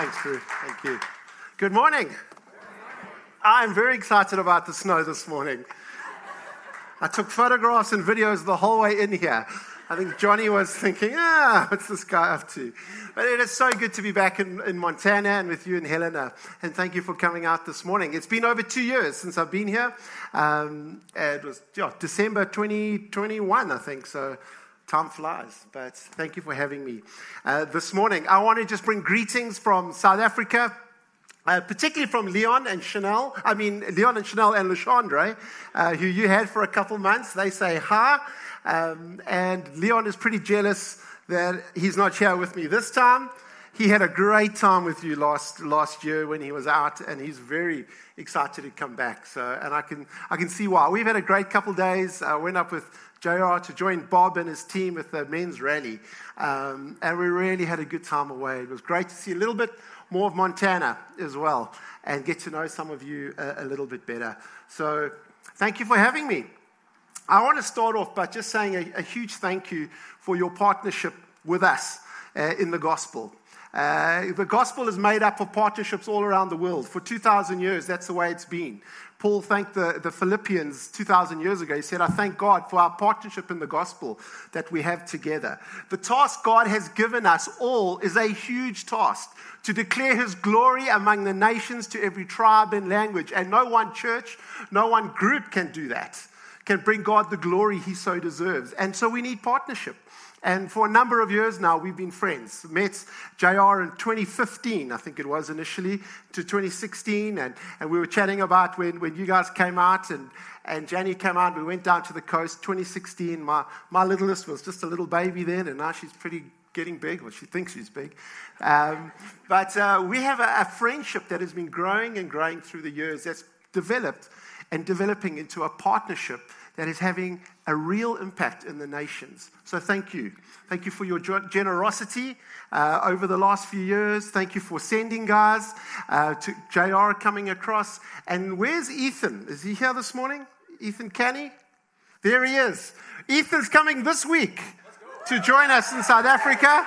Thanks, Ruth. Thank you. Good morning. I'm very excited about the snow this morning. I took photographs and videos the whole way in here. I think Johnny was thinking, ah, what's this guy up to? But it is so good to be back in, in Montana and with you and Helena. And thank you for coming out this morning. It's been over two years since I've been here. Um, it was yeah, December 2021, I think. So time flies. But thank you for having me uh, this morning. I want to just bring greetings from South Africa. Uh, particularly from Leon and Chanel, I mean, Leon and Chanel and Lashandre, uh, who you had for a couple months. They say hi. Um, and Leon is pretty jealous that he's not here with me this time. He had a great time with you last, last year when he was out, and he's very excited to come back. So, and I can, I can see why. We've had a great couple days. I went up with JR to join Bob and his team with the men's rally, um, and we really had a good time away. It was great to see a little bit more of Montana as well and get to know some of you a, a little bit better. So, thank you for having me. I want to start off by just saying a, a huge thank you for your partnership with us uh, in the gospel. Uh, the gospel is made up of partnerships all around the world. For 2,000 years, that's the way it's been. Paul thanked the, the Philippians 2,000 years ago. He said, I thank God for our partnership in the gospel that we have together. The task God has given us all is a huge task to declare his glory among the nations to every tribe and language. And no one church, no one group can do that can bring God the glory he so deserves. And so we need partnership. And for a number of years now, we've been friends. Met JR in 2015, I think it was initially, to 2016. And, and we were chatting about when, when you guys came out and, and Jenny came out. We went down to the coast 2016. My, my littlest was just a little baby then, and now she's pretty getting big. Well, she thinks she's big. Um, but uh, we have a, a friendship that has been growing and growing through the years that's developed and developing into a partnership that is having a real impact in the nations. So thank you. Thank you for your generosity uh, over the last few years. Thank you for sending guys uh, to JR coming across. And where's Ethan? Is he here this morning? Ethan Canny? There he is. Ethan's coming this week to join us in South Africa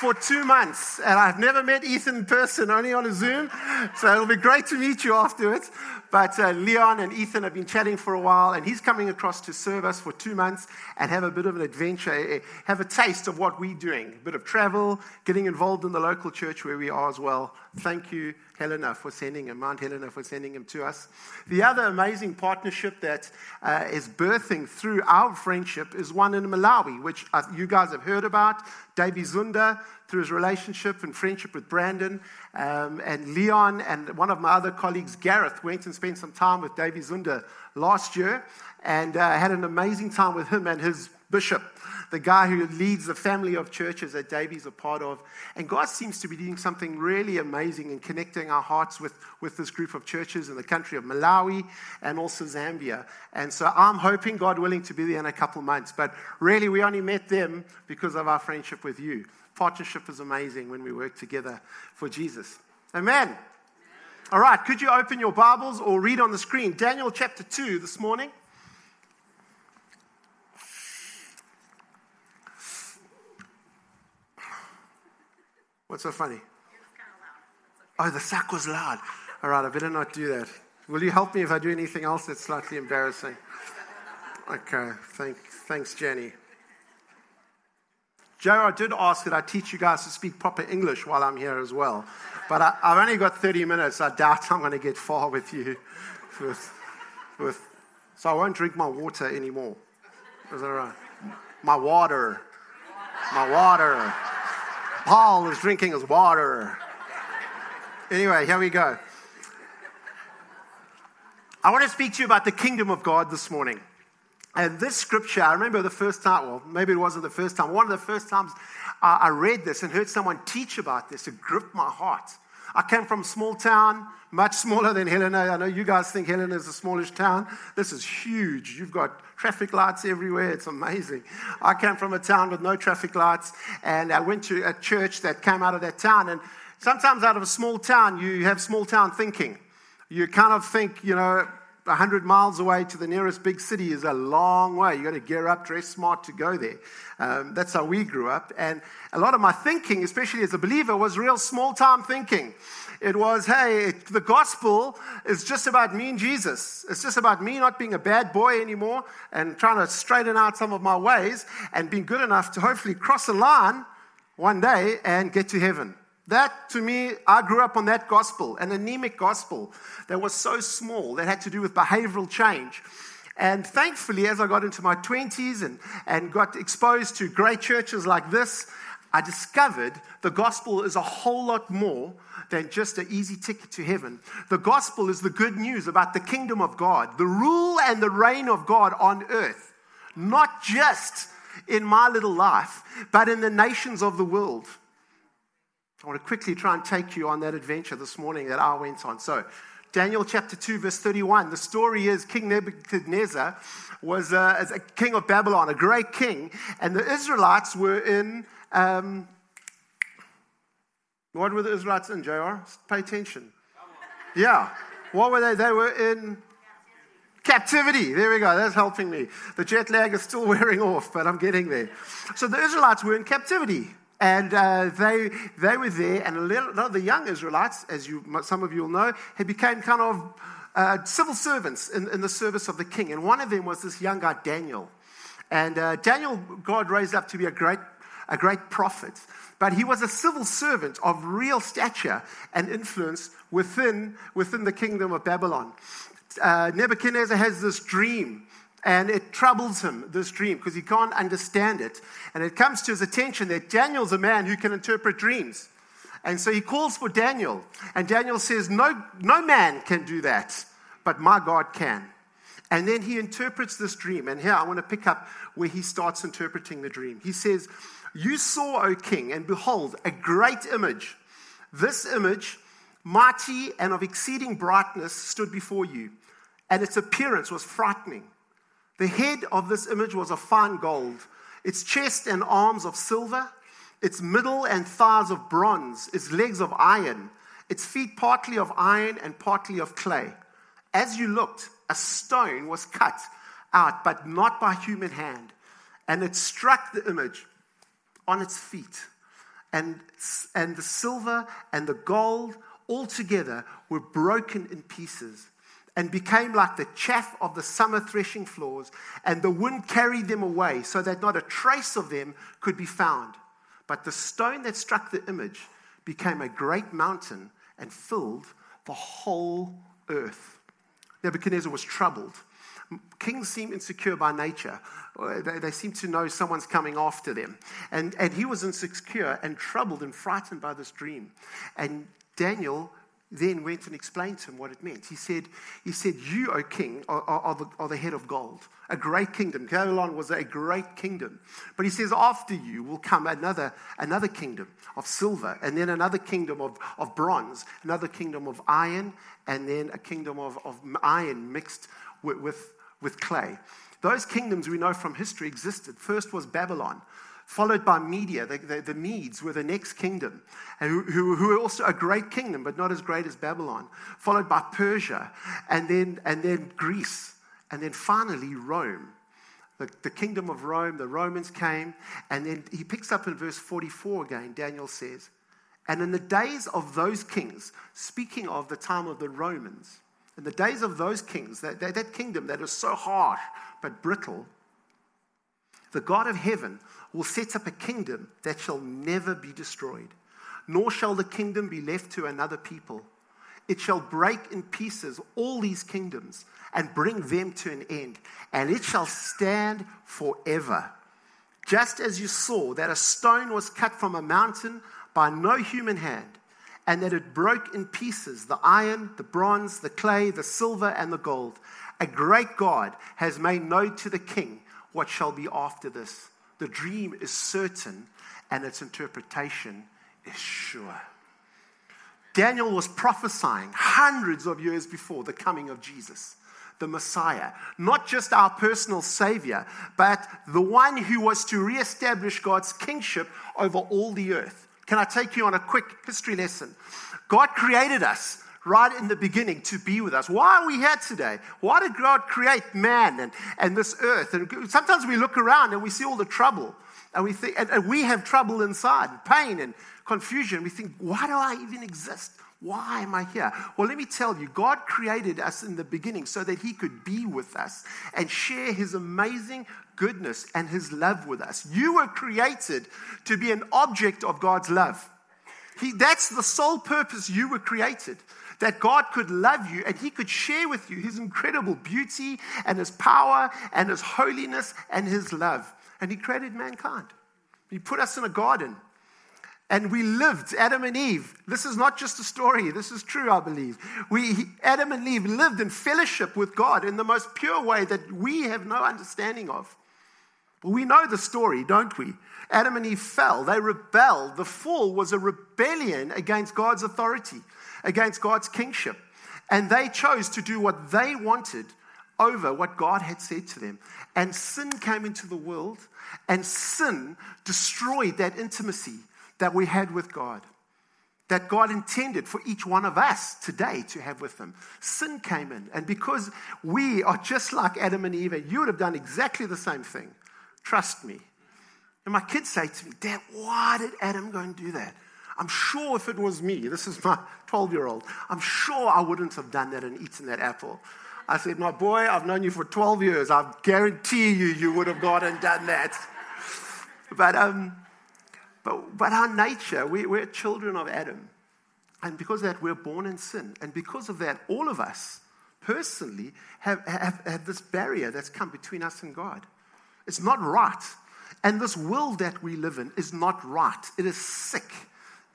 for two months. And I've never met Ethan in person, only on a Zoom. So it'll be great to meet you afterwards. But uh, Leon and Ethan have been chatting for a while, and he's coming across to serve us for two months and have a bit of an adventure, eh, eh, have a taste of what we're doing. A bit of travel, getting involved in the local church where we are as well. Thank you, Helena, for sending him, Mount Helena, for sending him to us. The other amazing partnership that uh, is birthing through our friendship is one in Malawi, which uh, you guys have heard about. Davy Zunda, through his relationship and friendship with Brandon um, and Leon, and one of my other colleagues, Gareth, went and spent some time with Davy Zunda last year and uh, had an amazing time with him and his bishop, the guy who leads the family of churches that Davy's a part of. And God seems to be doing something really amazing in connecting our hearts with, with this group of churches in the country of Malawi and also Zambia. And so I'm hoping, God willing, to be there in a couple months. But really, we only met them because of our friendship with you. Partnership is amazing when we work together for Jesus. Amen. All right, could you open your Bibles or read on the screen Daniel chapter 2 this morning? What's so funny? Oh, the sack was loud. All right, I better not do that. Will you help me if I do anything else that's slightly embarrassing? Okay, thank, thanks, Jenny. Joe, I did ask that I teach you guys to speak proper English while I'm here as well. But I, have only got 30 minutes. I doubt I'm going to get far with you. With, with, so I won't drink my water anymore. Is that right? My water. My water. Paul is drinking his water. Anyway, here we go. I want to speak to you about the kingdom of God this morning. And this scripture, I remember the first time, well, maybe it wasn't the first time, one of the first times I read this and heard someone teach about this, it gripped my heart. I came from a small town, much smaller than Helena. I know you guys think Helena is a smallish town. This is huge. You've got traffic lights everywhere. It's amazing. I came from a town with no traffic lights, and I went to a church that came out of that town. And sometimes out of a small town, you have small town thinking. You kind of think, you know, 100 miles away to the nearest big city is a long way. You've got to gear up, dress smart to go there. Um, that's how we grew up. And a lot of my thinking, especially as a believer, was real small time thinking. It was, hey, the gospel is just about me and Jesus. It's just about me not being a bad boy anymore and trying to straighten out some of my ways and being good enough to hopefully cross a line one day and get to heaven. That, to me, I grew up on that gospel, an anemic gospel that was so small, that had to do with behavioral change. And thankfully, as I got into my 20s and, and got exposed to great churches like this, I discovered the gospel is a whole lot more than just an easy ticket to heaven. The gospel is the good news about the kingdom of God, the rule and the reign of God on earth, not just in my little life, but in the nations of the world. I want to quickly try and take you on that adventure this morning that I went on. So, Daniel chapter 2, verse 31. The story is King Nebuchadnezzar was a, uh, a king of Babylon, a great king, and the Israelites were in. Um, what were the Israelites in, JR? Pay attention. Yeah. What were they? They were in captivity. There we go. That's helping me. The jet lag is still wearing off, but I'm getting there. So the Israelites were in captivity. And uh, they, they were there, and a lot of the young Israelites, as you, some of you will know, had became kind of uh, civil servants in, in, the service of the king. And one of them was this young guy, Daniel. And uh, Daniel, God raised up to be a great, a great prophet. But he was a civil servant of real stature and influence within, within the kingdom of Babylon. Uh, Nebuchadnezzar has this dream and it troubles him, this dream, because he can't understand it. And it comes to his attention that Daniel's a man who can interpret dreams. And so he calls for Daniel. And Daniel says, No, no man can do that, but my God can. And then he interprets this dream. And here I want to pick up where he starts interpreting the dream. He says, You saw, O king, and behold, a great image. This image, mighty and of exceeding brightness, stood before you, and its appearance was frightening. The head of this image was of fine gold, its chest and arms of silver, its middle and thighs of bronze, its legs of iron, its feet partly of iron and partly of clay. As you looked, a stone was cut out, but not by human hand, and it struck the image on its feet. And, and the silver and the gold all together were broken in pieces and became like the chaff of the summer threshing floors, and the wind carried them away so that not a trace of them could be found. But the stone that struck the image became a great mountain and filled the whole earth. Nebuchadnezzar was troubled. Kings seem insecure by nature. Uh, they, they, seem to know someone's coming after them. And, and he was insecure and troubled and frightened by this dream. And Daniel then went and explained to him what it meant. He said, he said You, O king, are, are, the, are the head of gold, a great kingdom. Babylon was a great kingdom. But he says, After you will come another, another kingdom of silver, and then another kingdom of, of bronze, another kingdom of iron, and then a kingdom of, of iron mixed with, with, with clay. Those kingdoms we know from history existed. First was Babylon followed by Media. The, the, the Medes were the next kingdom, who, who, who, were also a great kingdom, but not as great as Babylon, followed by Persia, and then, and then Greece, and then finally Rome. The, the kingdom of Rome, the Romans came, and then he picks up in verse 44 again, Daniel says, and in the days of those kings, speaking of the time of the Romans, in the days of those kings, that, that, that kingdom that is so harsh but brittle, the God of heaven will set up a kingdom that shall never be destroyed, nor shall the kingdom be left to another people. It shall break in pieces all these kingdoms and bring them to an end, and it shall stand forever. Just as you saw that a stone was cut from a mountain by no human hand, and that it broke in pieces the iron, the bronze, the clay, the silver, and the gold. A great God has made known to the king what shall be after this. The dream is certain and its interpretation is sure. Daniel was prophesying hundreds of years before the coming of Jesus, the Messiah, not just our personal Savior, but the one who was to reestablish God's kingship over all the earth. Can I take you on a quick history lesson? God created us right in the beginning to be with us. Why are we here today? Why did God create man and, and this earth? And sometimes we look around and we see all the trouble. And we think, and, and we have trouble inside, pain and confusion. We think, why do I even exist? Why am I here? Well, let me tell you, God created us in the beginning so that He could be with us and share His amazing goodness and His love with us. You were created to be an object of God's love. He, that's the sole purpose you were created. That God could love you and He could share with you His incredible beauty and His power and His holiness and His love. And He created mankind. He put us in a garden and we lived, Adam and Eve. This is not just a story, this is true, I believe. We, Adam and Eve lived in fellowship with God in the most pure way that we have no understanding of. But we know the story, don't we? Adam and Eve fell, they rebelled. The fall was a rebellion against God's authority, against God's kingship. And they chose to do what they wanted over what God had said to them. And sin came into the world, and sin destroyed that intimacy that we had with God, that God intended for each one of us today to have with Him. Sin came in, and because we are just like Adam and Eve, and you would have done exactly the same thing. Trust me. And my kids say to me, Dad, why did Adam go and do that? I'm sure if it was me, this is my 12 year old, I'm sure I wouldn't have done that and eaten that apple. I said, My boy, I've known you for 12 years. I guarantee you, you would have gone and done that. But um, but, but our nature, we, we're children of Adam. And because of that, we're born in sin. And because of that, all of us personally have, have, have this barrier that's come between us and God. It's not right. And this world that we live in is not right. It is sick.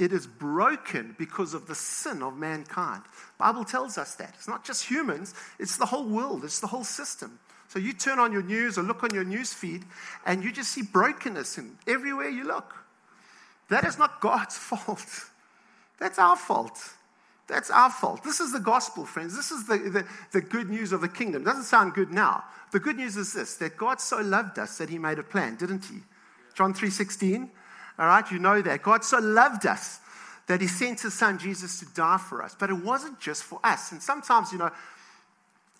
It is broken because of the sin of mankind. Bible tells us that. It's not just humans, it's the whole world, it's the whole system. So you turn on your news or look on your news feed and you just see brokenness in everywhere you look. That is not God's fault. That's our fault. That's our fault. This is the gospel, friends. This is the, the, the, good news of the kingdom. It doesn't sound good now. The good news is this that God so loved us that he made a plan, didn't he? John 3:16. All right, you know that. God so loved us that he sent his son Jesus to die for us. But it wasn't just for us. And sometimes, you know,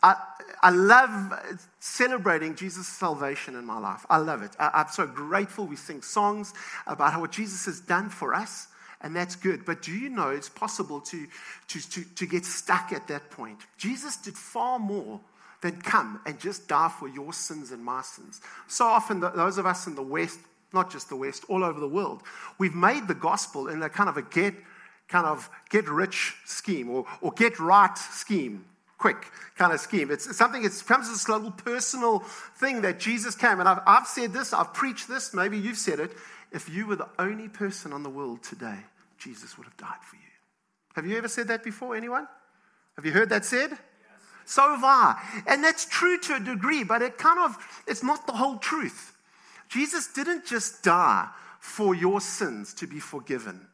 I, I love celebrating Jesus' salvation in my life. I love it. I, am so grateful. We sing songs about what Jesus has done for us, and that's good. But do you know it's possible to, to, to, to get stuck at that point? Jesus did far more than come and just die for your sins and my sins. So often, those of us in the West, not just the West, all over the world, we've made the gospel in a kind of a get kind of get rich scheme or, or get right scheme quick kind of scheme. It's something, it becomes this little personal thing that Jesus came. And I've, I've said this, I've preached this, maybe you've said it. If you were the only person on the world today, Jesus would have died for you. Have you ever said that before, anyone? Have you heard that said? Yes. So have I. And that's true to a degree, but it kind of, it's not the whole truth. Jesus didn't just die for your sins to be forgiven.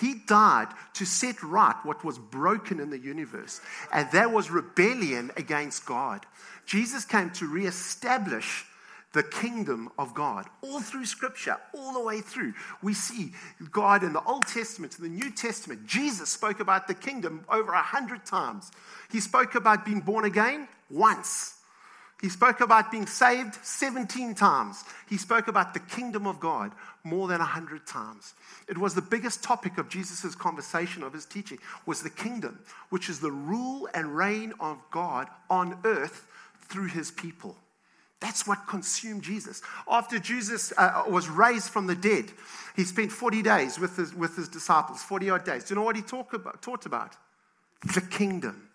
He died to set right what was broken in the universe, and that was rebellion against God. Jesus came to reestablish the kingdom of God. All through Scripture, all the way through, we see God in the Old Testament, in the New Testament. Jesus spoke about the kingdom over a hundred times. He spoke about being born again once. He spoke about being saved 17 times. He spoke about the kingdom of God more than 100 times. It was the biggest topic of Jesus' conversation, of his teaching, was the kingdom, which is the rule and reign of God on earth through his people. That's what consumed Jesus. After Jesus uh, was raised from the dead, he spent 40 days with his, with his disciples, 40 odd days. Do you know what he talk about, taught about? The kingdom.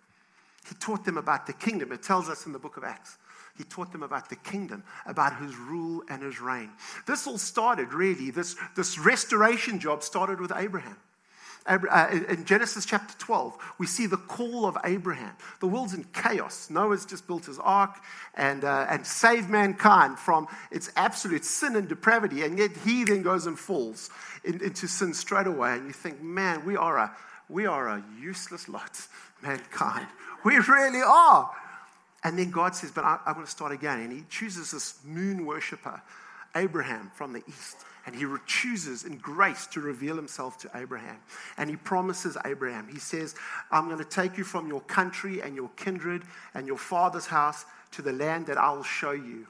He taught them about the kingdom. It tells us in the book of Acts. He taught them about the kingdom, about his rule and his reign. This all started really, this, this restoration job started with Abraham. Uh, in Genesis chapter 12, we see the call of Abraham. The world's in chaos. Noah's just built his ark and, uh, and saved mankind from its absolute sin and depravity, and yet he then goes and falls in, into sin straight away. And you think, man, we are a, we are a useless lot, mankind. We really are. And then God says, But I, I want to start again. And he chooses this moon worshiper, Abraham from the east. And he chooses in grace to reveal himself to Abraham. And he promises Abraham, he says, I'm going to take you from your country and your kindred and your father's house to the land that I will show you.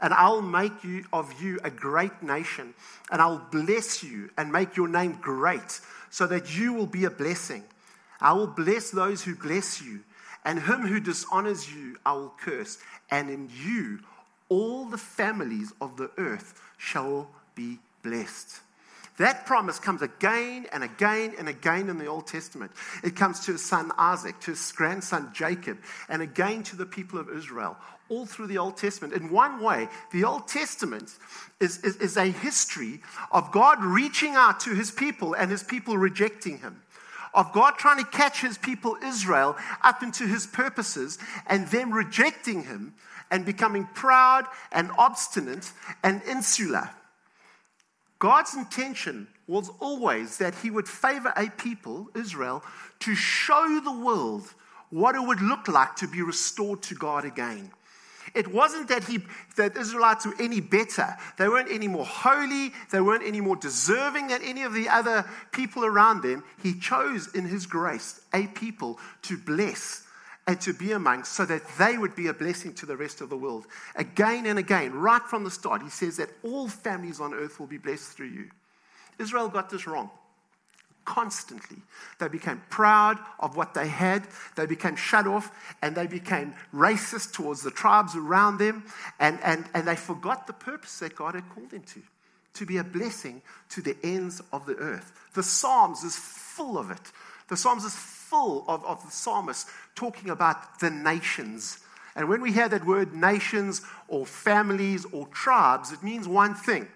And I'll make you of you a great nation, and I'll bless you and make your name great, so that you will be a blessing. I will bless those who bless you, and him who dishonors you I will curse. And in you all the families of the earth shall be blessed. That promise comes again and again and again in the Old Testament. It comes to his son Isaac, to his grandson Jacob, and again to the people of Israel, all through the Old Testament. In one way, the Old Testament is, is, is a history of God reaching out to his people and his people rejecting him of God trying to catch his people Israel up into his purposes and them rejecting him and becoming proud and obstinate and insular. God's intention was always that he would favor a people, Israel, to show the world what it would look like to be restored to God again. It wasn't that he that Israelites were any better. They weren't any more holy. They weren't any more deserving than any of the other people around them. He chose in his grace a people to bless and to be among so that they would be a blessing to the rest of the world. Again and again, right from the start, he says that all families on earth will be blessed through you. Israel got this wrong. Constantly. They became proud of what they had. They became shut off and they became racist towards the tribes around them. And, and, and they forgot the purpose that God had called them to to be a blessing to the ends of the earth. The Psalms is full of it. The Psalms is full of, of the psalmist talking about the nations. And when we hear that word nations or families or tribes, it means one thing.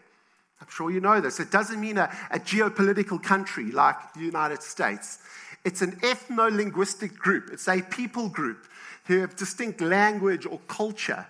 I'm sure you know this. It doesn't mean a, a geopolitical country like the United States. It's an ethno linguistic group, it's a people group who have distinct language or culture.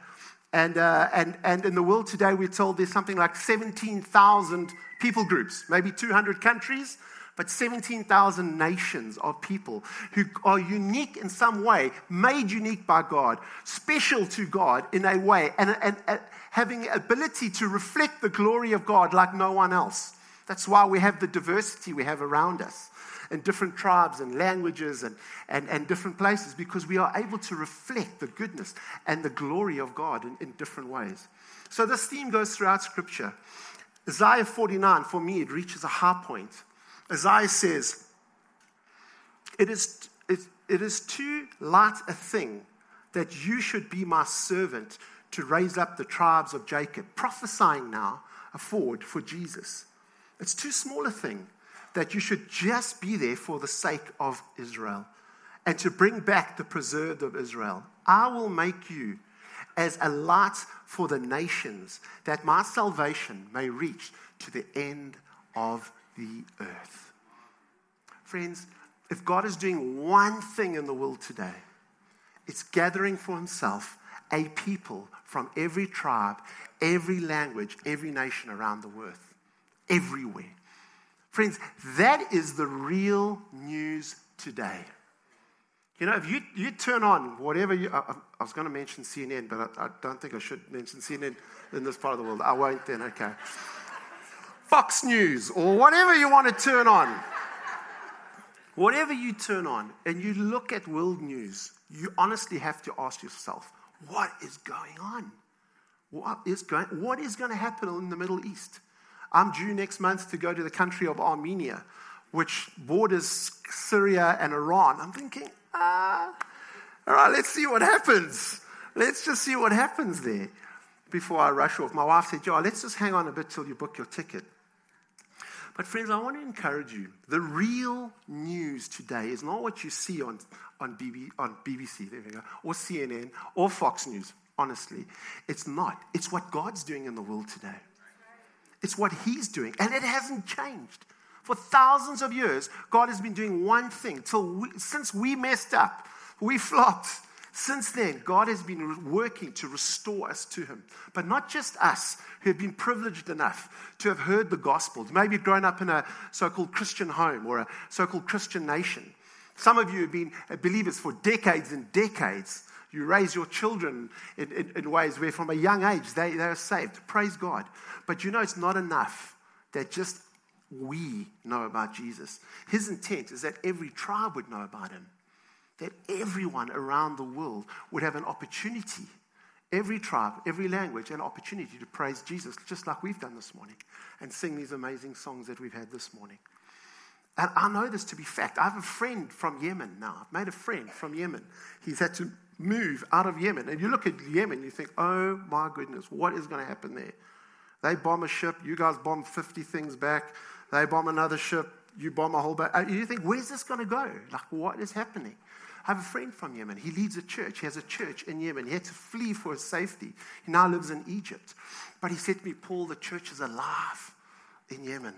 And, uh, and, and in the world today, we're told there's something like 17,000 people groups, maybe 200 countries but 17,000 nations of people who are unique in some way, made unique by God, special to God in a way, and, and, and having ability to reflect the glory of God like no one else. That's why we have the diversity we have around us in different tribes and languages and, and, and different places because we are able to reflect the goodness and the glory of God in, in different ways. So this theme goes throughout Scripture. Isaiah 49, for me, it reaches a high point Isaiah says, it is, it, it is too light a thing that you should be my servant to raise up the tribes of Jacob, prophesying now a forward for Jesus. It's too small a thing that you should just be there for the sake of Israel and to bring back the preserved of Israel. I will make you as a light for the nations, that my salvation may reach to the end of the earth. Friends, if God is doing one thing in the world today, it's gathering for himself a people from every tribe, every language, every nation around the world, everywhere. Friends, that is the real news today. You know, if you, you turn on whatever you, I, I was going to mention CNN, but I, I don't think I should mention CNN in this part of the world. I won't then, okay. Fox News or whatever you want to turn on. Whatever you turn on and you look at world news, you honestly have to ask yourself, what is going on? What is going, what is going to happen in the Middle East? I'm due next month to go to the country of Armenia, which borders Syria and Iran. I'm thinking, ah, all right, let's see what happens. Let's just see what happens there before I rush off. My wife said, Joe, let's just hang on a bit till you book your ticket. But, friends, I want to encourage you. The real news today is not what you see on, on, BB, on BBC, there we go, or CNN, or Fox News, honestly. It's not. It's what God's doing in the world today. It's what He's doing, and it hasn't changed. For thousands of years, God has been doing one thing till we, since we messed up, we flopped. Since then, God has been working to restore us to Him. But not just us who have been privileged enough to have heard the gospel, maybe grown up in a so called Christian home or a so called Christian nation. Some of you have been believers for decades and decades. You raise your children in, in, in ways where from a young age they, they are saved. Praise God. But you know, it's not enough that just we know about Jesus. His intent is that every tribe would know about him, that everyone around the world would have an opportunity, every tribe, every language, an opportunity to praise Jesus, just like we've done this morning, and sing these amazing songs that we've had this morning. And I know this to be fact. I have a friend from Yemen now. I've made a friend from Yemen. He's had to move out of Yemen. And you look at Yemen, you think, oh my goodness, what is going to happen there? They bomb a ship, you guys bomb 50 things back. They bomb another ship, you bomb a whole. Uh, you think, where's this going to go? Like, what is happening? I have a friend from Yemen. He leads a church. He has a church in Yemen. He had to flee for his safety. He now lives in Egypt. But he said to me, Paul, the church is alive in Yemen.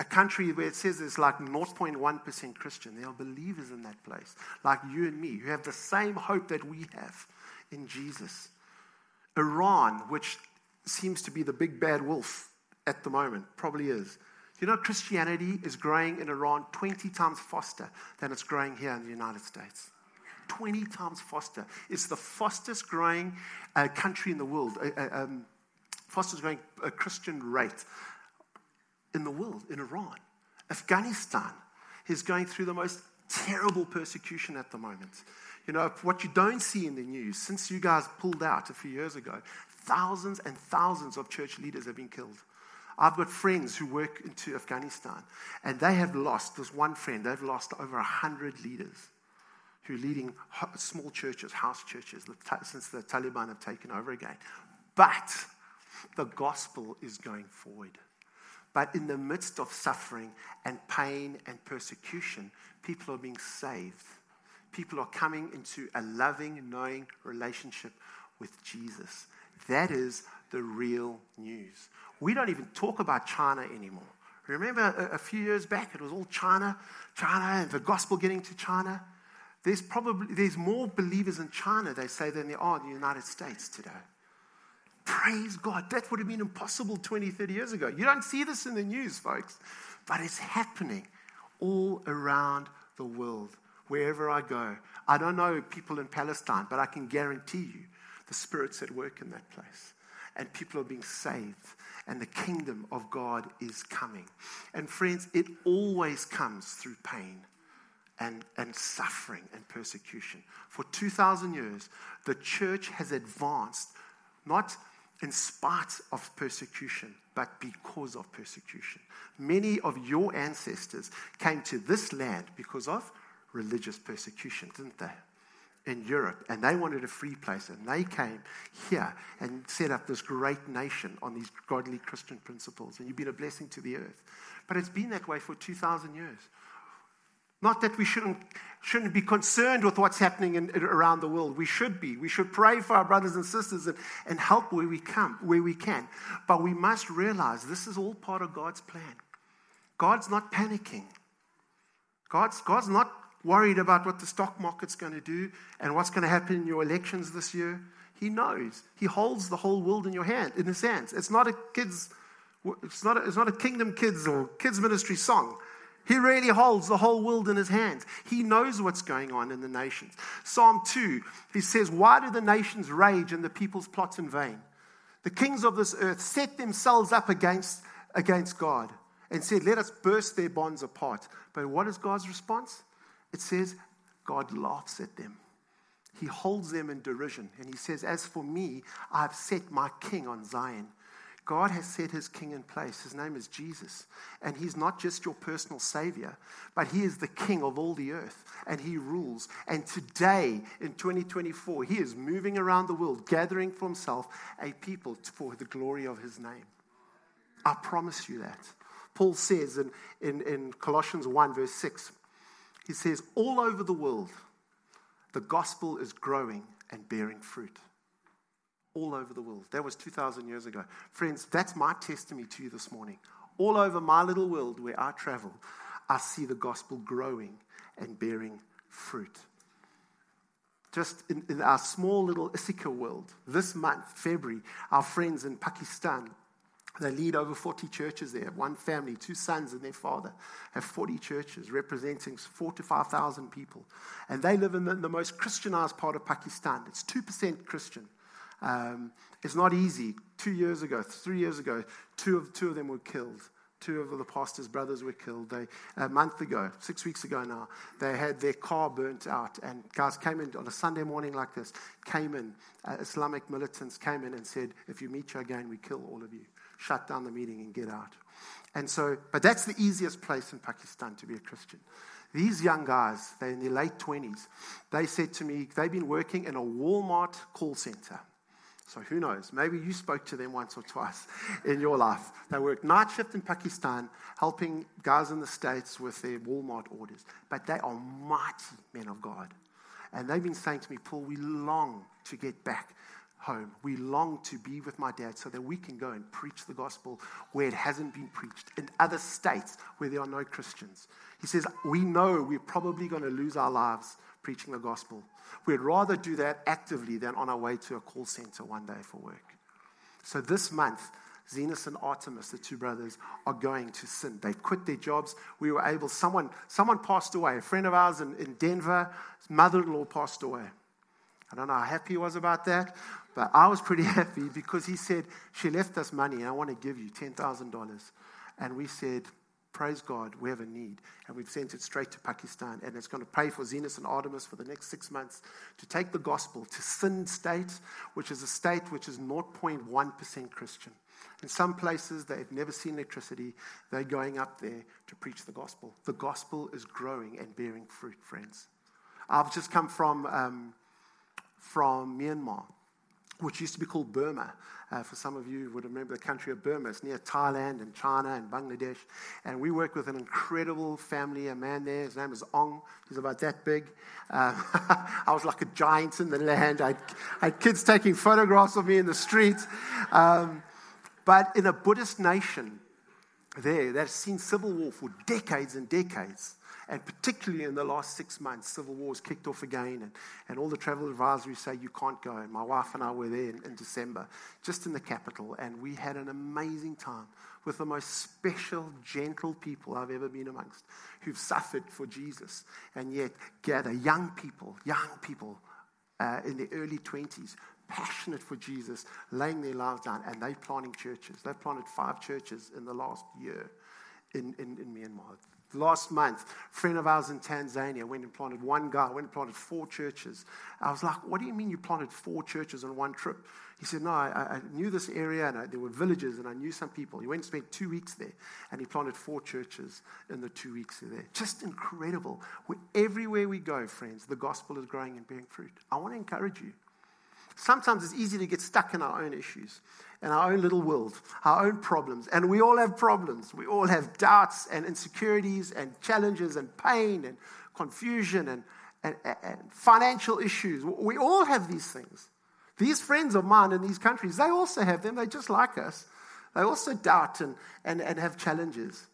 A country where it says it's like 0.1% Christian. There are believers in that place, like you and me, who have the same hope that we have in Jesus. Iran, which seems to be the big bad wolf at the moment, probably is. You know, Christianity is growing in Iran 20 times faster than it's growing here in the United States. 20 times faster. It's the fastest growing uh, country in the world, uh, uh, um, fastest growing uh, Christian rate in the world, in Iran. Afghanistan is going through the most terrible persecution at the moment. You know, what you don't see in the news, since you guys pulled out a few years ago, thousands and thousands of church leaders have been killed. I've got friends who work into Afghanistan, and they have lost, this one friend, they've lost over 100 leaders who are leading small churches, house churches, since the Taliban have taken over again. But the gospel is going forward. But in the midst of suffering and pain and persecution, people are being saved. People are coming into a loving, knowing relationship with Jesus. That is the real news. We don't even talk about China anymore. Remember a, few years back, it was all China, China, and the gospel getting to China. There's probably there's more believers in China, they say, than there are in the United States today. Praise God. That would have been impossible 20, 30 years ago. You don't see this in the news, folks, but it's happening all around the world, wherever I go. I don't know people in Palestine, but I can guarantee you the Spirit's at work in that place. And people are being saved and the kingdom of God is coming. And friends, it always comes through pain and, and suffering and persecution. For 2,000 years, the church has advanced not in spite of persecution, but because of persecution. Many of your ancestors came to this land because of religious persecution, didn't they? in Europe and they wanted a free place and they came here and set up this great nation on these godly Christian principles and you've been a blessing to the earth. But it's been that way for 2,000 years. Not that we shouldn't, shouldn't be concerned with what's happening in, around the world. We should be. We should pray for our brothers and sisters and, and help where we, come, where we can. But we must realize this is all part of God's plan. God's not panicking. God's, God's not worried about what the stock market's going to do and what's going to happen in your elections this year. He knows. He holds the whole world in your hand, in his hands. It's not a kids, it's not a, it's not a kingdom kids or kids ministry song. He really holds the whole world in his hands. He knows what's going on in the nations. Psalm 2, he says, Why do the nations rage and the peoples plot in vain? The kings of this earth set themselves up against, against God and said, Let us burst their bonds apart. But what is God's response? it says God laughs at them. He holds them in derision. And he says, As for me, I have set my king on Zion. God has set his king in place. His name is Jesus. And he's not just your personal savior, but he is the king of all the earth and he rules. And today, in 2024, he is moving around the world, gathering for himself a people for the glory of his name. I promise you that. Paul says in, in, in Colossians 1, verse 6 he says, all over the world, the gospel is growing and bearing fruit. All over the world. That was 2,000 years ago. Friends, that's my testimony to you this morning. All over my little world where I travel, I see the gospel growing and bearing fruit. Just in, in our small little Issachar world, this month, February, our friends in Pakistan They lead over 40 churches there. One family, two sons and their father, have 40 churches representing four to 5,000 people. And they live in the, the, most Christianized part of Pakistan. It's 2% Christian. Um, it's not easy. Two years ago, three years ago, two of, two of them were killed. Two of the pastor's brothers were killed. They, a month ago, six weeks ago now, they had their car burnt out. And guys came in on a Sunday morning like this, came in, uh, Islamic militants came in and said, if you meet you again, we kill all of you shut down the meeting and get out. And so, but that's the easiest place in Pakistan to be a Christian. These young guys, they're in their late 20s, they said to me, they've been working in a Walmart call center. So who knows? Maybe you spoke to them once or twice in your life. They work night shift in Pakistan, helping guys in the States with their Walmart orders. But they are mighty men of God. And they've been saying to me, Paul, we long to get back home. We long to be with my dad so that we can go and preach the gospel where it hasn't been preached in other states where there are no Christians. He says, We know we're probably going to lose our lives preaching the gospel. We'd rather do that actively than on our way to a call center one day for work. So this month, Zenos and Artemis, the two brothers, are going to Sindh. They've quit their jobs. We were able, someone, someone passed away. A friend of ours in, in Denver, his mother in law passed away. I don't know how happy he was about that, but I was pretty happy because he said, She left us money and I want to give you $10,000. And we said, Praise God, we have a need. And we've sent it straight to Pakistan. And it's going to pay for Zenas and Artemis for the next six months to take the gospel to Sindh State, which is a state which is 0.1% Christian. In some places, they've never seen electricity. They're going up there to preach the gospel. The gospel is growing and bearing fruit, friends. I've just come from, um, from Myanmar which used to be called Burma. Uh, for some of you would remember the country of Burma. It's near Thailand and China and Bangladesh. And we work with an incredible family, a man there. His name is Ong. He's about that big. Uh, I was like a giant in the land. I had, kids taking photographs of me in the street. Um, but in a Buddhist nation there that's seen civil war for decades and decades, and particularly in the last six months, civil wars kicked off again, and, and all the travel advisories say you can't go. And my wife and I were there in, in December, just in the capital, and we had an amazing time with the most special, gentle people I've ever been amongst who've suffered for Jesus and yet gather young people, young people uh, in the early 20s, passionate for Jesus, laying their lives down, and they're planting churches. They've planted five churches in the last year in, in, in Myanmar. Last month, a friend of ours in Tanzania went and planted one guy, went and planted four churches. I was like, What do you mean you planted four churches on one trip? He said, No, I, I knew this area and I, there were villages and I knew some people. He went and spent two weeks there and he planted four churches in the two weeks there. Just incredible. We're, everywhere we go, friends, the gospel is growing and bearing fruit. I want to encourage you. Sometimes it's easy to get stuck in our own issues and our own little world, our own problems. And we all have problems. We all have doubts and insecurities and challenges and pain and confusion and, and, and financial issues. We all have these things. These friends of mine in these countries, they also have them. They're just like us. They also doubt and, and, and have challenges.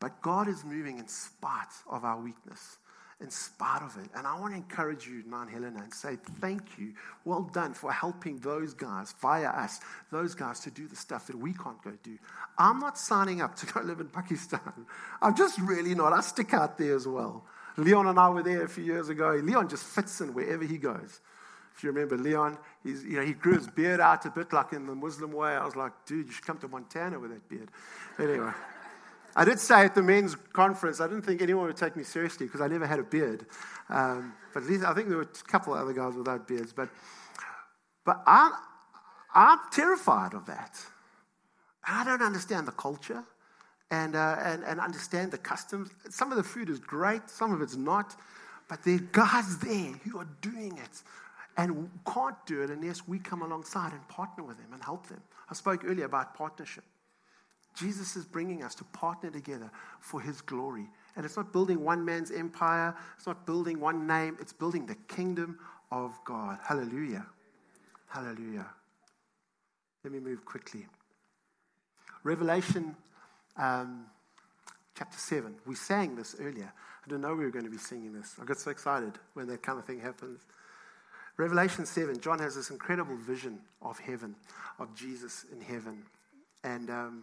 But God is moving in spite of our weakness in spite of it. And I want to encourage you, Mount Helena, and say thank you. Well done for helping those guys, via us, those guys to do the stuff that we can't go do. I'm not signing up to go live in Pakistan. I'm just really not. I stick out there as well. Leon and I were there a few years ago. Leon just fits in wherever he goes. If you remember Leon, he's, you know, he grew his beard out a bit like in the Muslim way. I was like, dude, you should come to Montana with that beard. Anyway. I did say at the men's conference, I didn't think anyone would take me seriously because I never had a beard. Um, but at least I think there were a couple of other guys without beards. But, but I'm, I'm terrified of that. I don't understand the culture and, uh, and, and understand the customs. Some of the food is great, some of it's not. But there are guys there who are doing it and can't do it unless we come alongside and partner with them and help them. I spoke earlier about partnership. Jesus is bringing us to partner together for his glory. And it's not building one man's empire, it's not building one name, it's building the kingdom of God. Hallelujah. Hallelujah. Let me move quickly. Revelation um, chapter 7. We sang this earlier. I didn't know we were going to be singing this. I got so excited when that kind of thing happens. Revelation 7, John has this incredible vision of heaven, of Jesus in heaven. And um,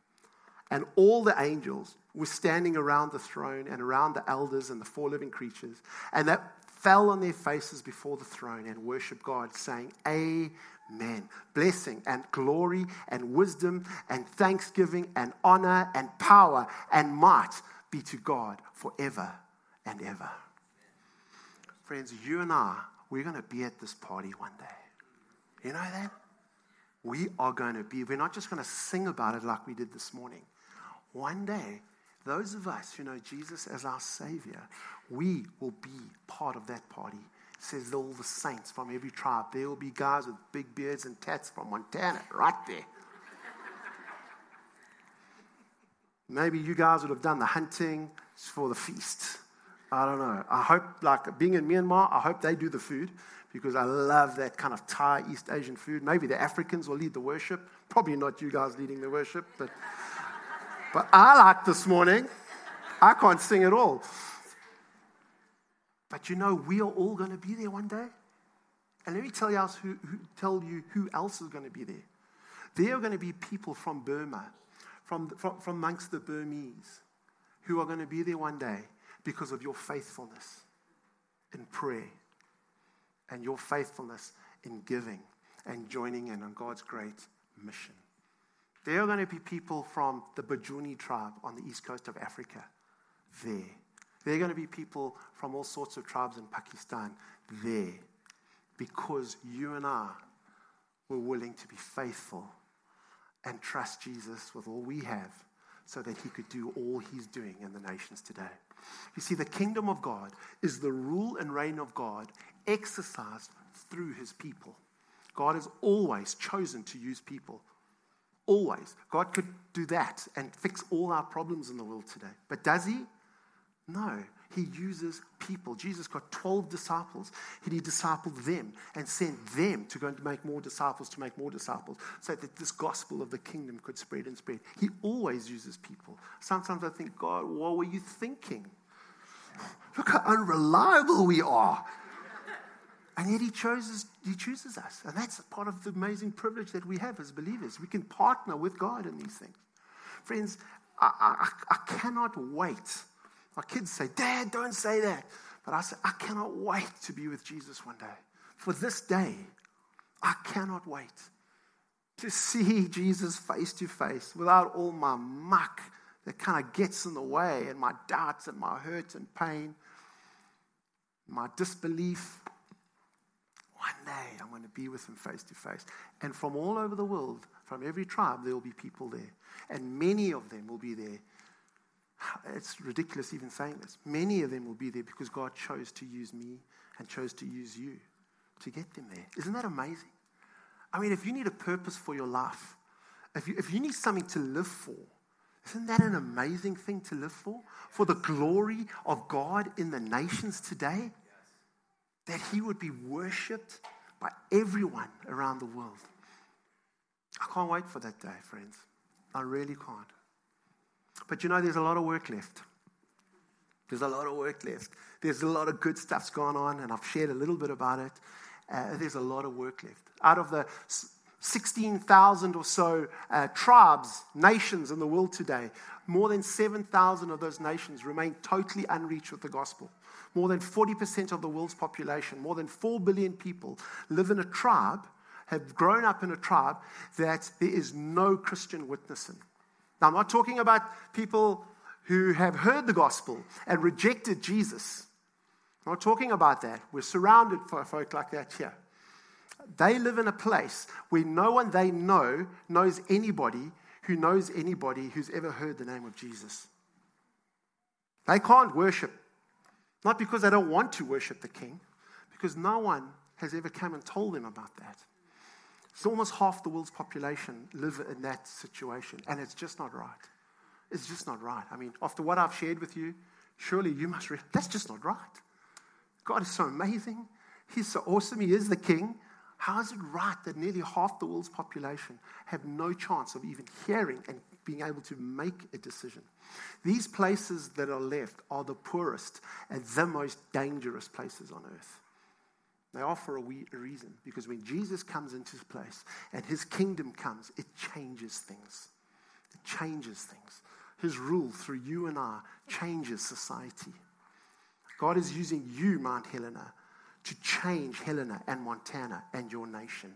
And all the angels were standing around the throne and around the elders and the four living creatures, and they fell on their faces before the throne and worshiped God, saying, Amen. Blessing and glory and wisdom and thanksgiving and honor and power and might be to God forever and ever. Friends, you and I, we're going to be at this party one day. You know that? We are going to be, we're not just going to sing about it like we did this morning. One day, those of us who know Jesus as our Savior, we will be part of that party. It says all the saints from every tribe. There will be guys with big beards and tats from Montana, right there. Maybe you guys would have done the hunting for the feast. I don't know. I hope, like being in Myanmar, I hope they do the food because I love that kind of Thai East Asian food. Maybe the Africans will lead the worship. Probably not you guys leading the worship, but, but I like this morning. I can't sing at all. But you know, we are all going to be there one day. And let me tell you, else who, who, tell you who else is going to be there. There are going to be people from Burma, from, from, from amongst the Burmese, who are going to be there one day because of your faithfulness in prayer and your faithfulness in giving and joining in on God's great mission. There are going to be people from the Bajuni tribe on the east coast of Africa there. There are going to be people from all sorts of tribes in Pakistan there because you and I were willing to be faithful and trust Jesus with all we have so that he could do all he's doing in the nations today. You see, the kingdom of God is the rule and reign of God exercised through his people. God has always chosen to use people. Always. God could do that and fix all our problems in the world today. But does he? No. He uses people. Jesus got 12 disciples. and He discipled them and sent them to go and make more disciples, to make more disciples, so that this gospel of the kingdom could spread and spread. He always uses people. Sometimes I think, God, what were you thinking? Look how unreliable we are. And yet he chooses, he chooses us. And that's part of the amazing privilege that we have as believers. We can partner with God in these things. Friends, I, I, I cannot wait my kids say, Dad, don't say that. But I say, I cannot wait to be with Jesus one day. For this day, I cannot wait to see Jesus face to face without all my muck that kind of gets in the way and my doubts and my hurt and pain, my disbelief. One day I'm going to be with him face to face. And from all over the world, from every tribe, there will be people there. And many of them will be there it's ridiculous even saying this. Many of them will be there because God chose to use me and chose to use you to get them there. Isn't that amazing? I mean, if you need a purpose for your life, if you, if you need something to live for, isn't that an amazing thing to live for? For the glory of God in the nations today? That He would be worshipped by everyone around the world. I can't wait for that day, friends. I really can't. But you know, there's a lot of work left. There's a lot of work left. There's a lot of good stuff's gone on, and I've shared a little bit about it. Uh, there's a lot of work left. Out of the 16,000 or so uh, tribes, nations in the world today, more than 7,000 of those nations remain totally unreached with the gospel. More than 40% of the world's population, more than 4 billion people, live in a tribe, have grown up in a tribe that there is no Christian witness in. Now, I'm not talking about people who have heard the gospel and rejected Jesus. I'm not talking about that. We're surrounded by folk like that here. They live in a place where no one they know knows anybody who knows anybody who's ever heard the name of Jesus. They can't worship, not because they don't want to worship the king, because no one has ever come and told them about that. It's almost half the world's population live in that situation, and it's just not right. It's just not right. I mean, after what I've shared with you, surely you must. Re- That's just not right. God is so amazing. He's so awesome. He is the King. How is it right that nearly half the world's population have no chance of even hearing and being able to make a decision? These places that are left are the poorest and the most dangerous places on earth. They are for a reason because when Jesus comes into place and his kingdom comes, it changes things. It changes things. His rule through you and I changes society. God is using you, Mount Helena, to change Helena and Montana and your nation.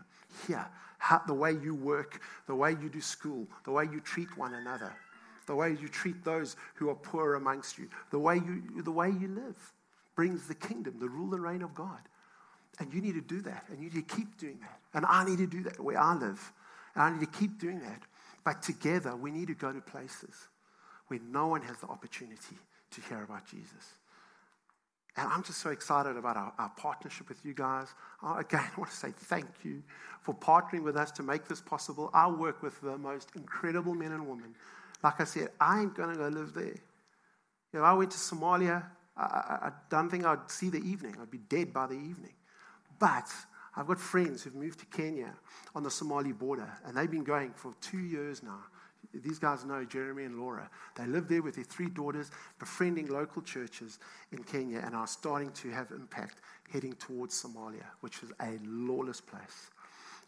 Here, how, the way you work, the way you do school, the way you treat one another, the way you treat those who are poor amongst you, the way you, the way you live brings the kingdom, the rule and reign of God. And you need to do that, and you need to keep doing that. And I need to do that where I live. And I need to keep doing that. But together, we need to go to places where no one has the opportunity to hear about Jesus. And I'm just so excited about our, our partnership with you guys. Uh, again, I want to say thank you for partnering with us to make this possible. I work with the most incredible men and women. Like I said, I ain't going to go live there. If I went to Somalia, I, I, I don't think I'd see the evening. I'd be dead by the evening. But I've got friends who've moved to Kenya on the Somali border, and they've been going for two years now. These guys know Jeremy and Laura. They live there with their three daughters, befriending local churches in Kenya, and are starting to have impact heading towards Somalia, which is a lawless place.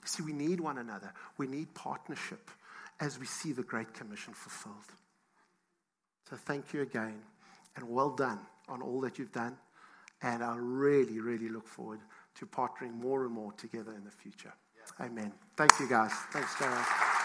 You see, we need one another. We need partnership as we see the Great Commission fulfilled. So thank you again, and well done on all that you've done. And I really, really look forward to partnering more and more together in the future. Yeah. Amen. Thank you, guys. Thanks, Gareth.